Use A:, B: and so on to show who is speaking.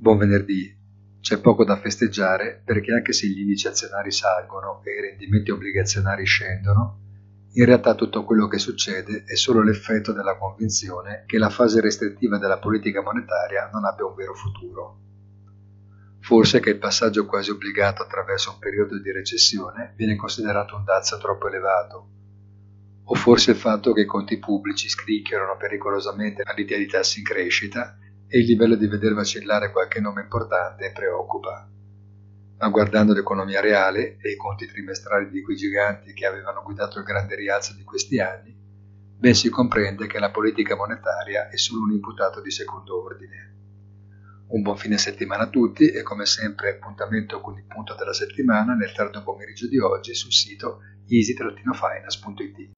A: Buon venerdì. C'è poco da festeggiare perché anche se gli indici azionari salgono e i rendimenti obbligazionari scendono, in realtà tutto quello che succede è solo l'effetto della convinzione che la fase restrittiva della politica monetaria non abbia un vero futuro. Forse che il passaggio quasi obbligato attraverso un periodo di recessione viene considerato un dazio troppo elevato, o forse il fatto che i conti pubblici scricchiolano pericolosamente all'idea di tassi in crescita e il livello di veder vacillare qualche nome importante preoccupa. Ma guardando l'economia reale e i conti trimestrali di quei giganti che avevano guidato il grande rialzo di questi anni, ben si comprende che la politica monetaria è solo un imputato di secondo ordine. Un buon fine settimana a tutti e come sempre appuntamento con il punto della settimana nel tardo pomeriggio di oggi sul sito easy-finance.it.